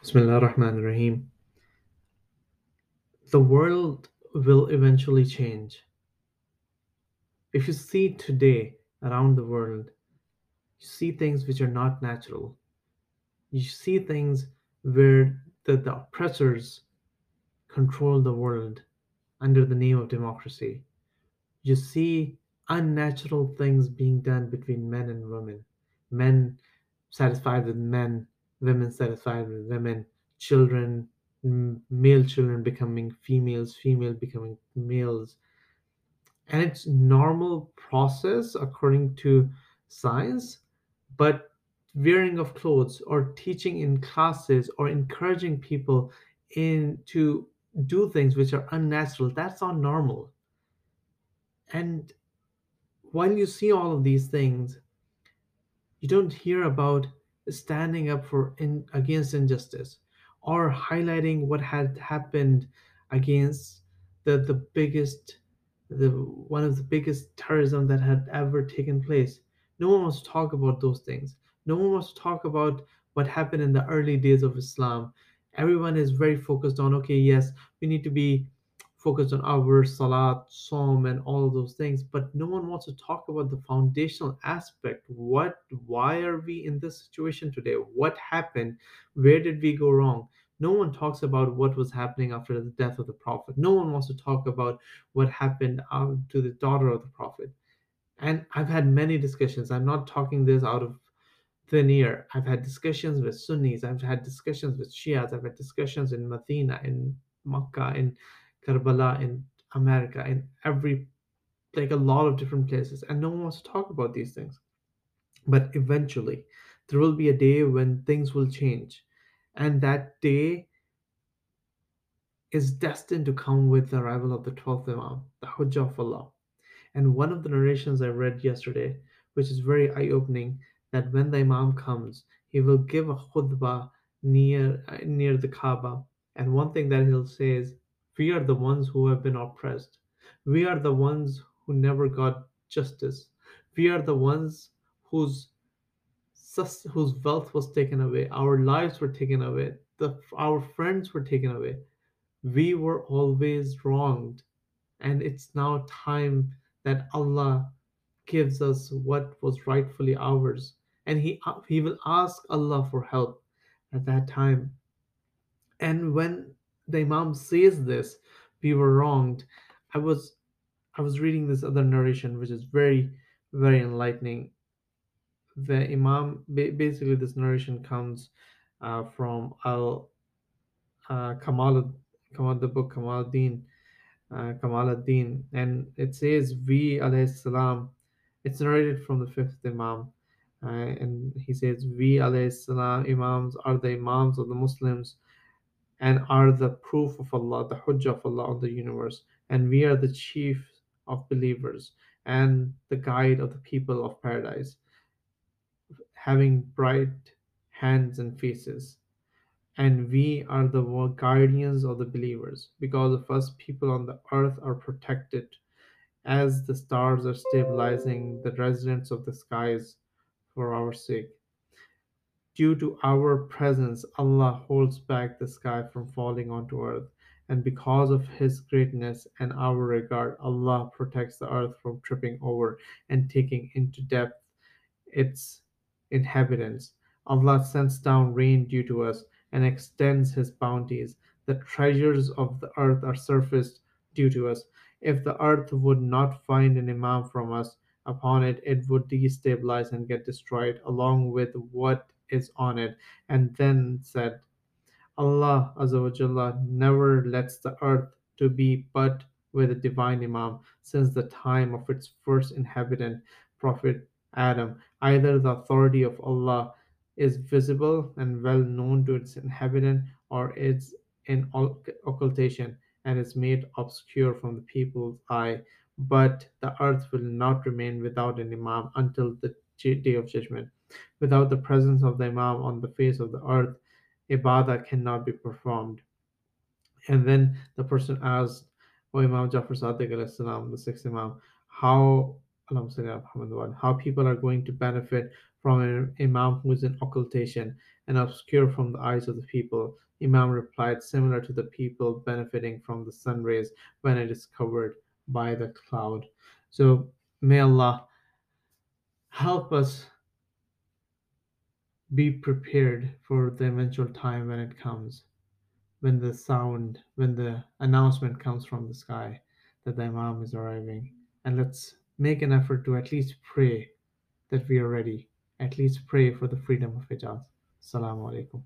Bismillah ar-Rahman ar-Rahim. The world will eventually change. If you see today around the world, you see things which are not natural. You see things where the, the oppressors control the world under the name of democracy. You see unnatural things being done between men and women. Men satisfied with men, women satisfied with women, children, male children becoming females, female becoming males. And it's normal process according to science, but wearing of clothes or teaching in classes or encouraging people in to do things which are unnatural, that's not normal. And while you see all of these things, you don't hear about standing up for in against injustice or highlighting what had happened against the the biggest the one of the biggest terrorism that had ever taken place. No one wants to talk about those things. No one wants to talk about what happened in the early days of islam. Everyone is very focused on okay yes we need to be focused on our salat, som, and all of those things, but no one wants to talk about the foundational aspect. What, why are we in this situation today? What happened? Where did we go wrong? No one talks about what was happening after the death of the Prophet. No one wants to talk about what happened uh, to the daughter of the Prophet. And I've had many discussions. I'm not talking this out of thin air. I've had discussions with Sunnis, I've had discussions with Shias, I've had discussions in Medina, in Makkah, in Karbala, in America, in every like a lot of different places, and no one wants to talk about these things. But eventually, there will be a day when things will change, and that day is destined to come with the arrival of the 12th Imam, the Hujjah of Allah. And one of the narrations I read yesterday, which is very eye opening, that when the Imam comes, he will give a khutbah near, uh, near the Kaaba. And one thing that he'll say is, We are the ones who have been oppressed. We are the ones who never got justice. We are the ones whose, whose wealth was taken away. Our lives were taken away. The, our friends were taken away. We were always wronged and it's now time that Allah gives us what was rightfully ours and he he will ask Allah for help at that time and when the imam says this we were wronged i was i was reading this other narration which is very very enlightening the imam basically this narration comes uh, from al uh, kamal kamal the book kamal din uh, Kamal ad-Din, and it says we alayhi salam. It's narrated from the fifth Imam, uh, and he says we alayhi salam Imams are the Imams of the Muslims and are the proof of Allah, the Hujjah of Allah on the universe, and we are the chief of believers and the guide of the people of paradise, having bright hands and faces. And we are the guardians of the believers because of us people on the earth are protected. As the stars are stabilizing the residents of the skies for our sake. Due to our presence, Allah holds back the sky from falling onto earth. And because of His greatness and our regard, Allah protects the earth from tripping over and taking into depth its inhabitants. Allah sends down rain due to us and extends His bounties. The treasures of the earth are surfaced due to us. If the earth would not find an Imam from us upon it, it would destabilize and get destroyed along with what is on it. And then said, Allah Azza wa Jalla never lets the earth to be but with a divine Imam since the time of its first inhabitant, Prophet Adam. Either the authority of Allah is visible and well known to its inhabitant, or it's in occultation and is made obscure from the people's eye. But the earth will not remain without an Imam until the day of judgment. Without the presence of the Imam on the face of the earth, ibadah cannot be performed. And then the person asked, O Imam Jafar Sadiq salam, the sixth Imam, how how people are going to benefit from an Imam who is in occultation and obscure from the eyes of the people. Imam replied, Similar to the people benefiting from the sun rays when it is covered by the cloud. So may Allah help us be prepared for the eventual time when it comes, when the sound, when the announcement comes from the sky that the Imam is arriving. And let's make an effort to at least pray that we are ready. At least pray for the freedom of Hijaz. Assalamu alaikum.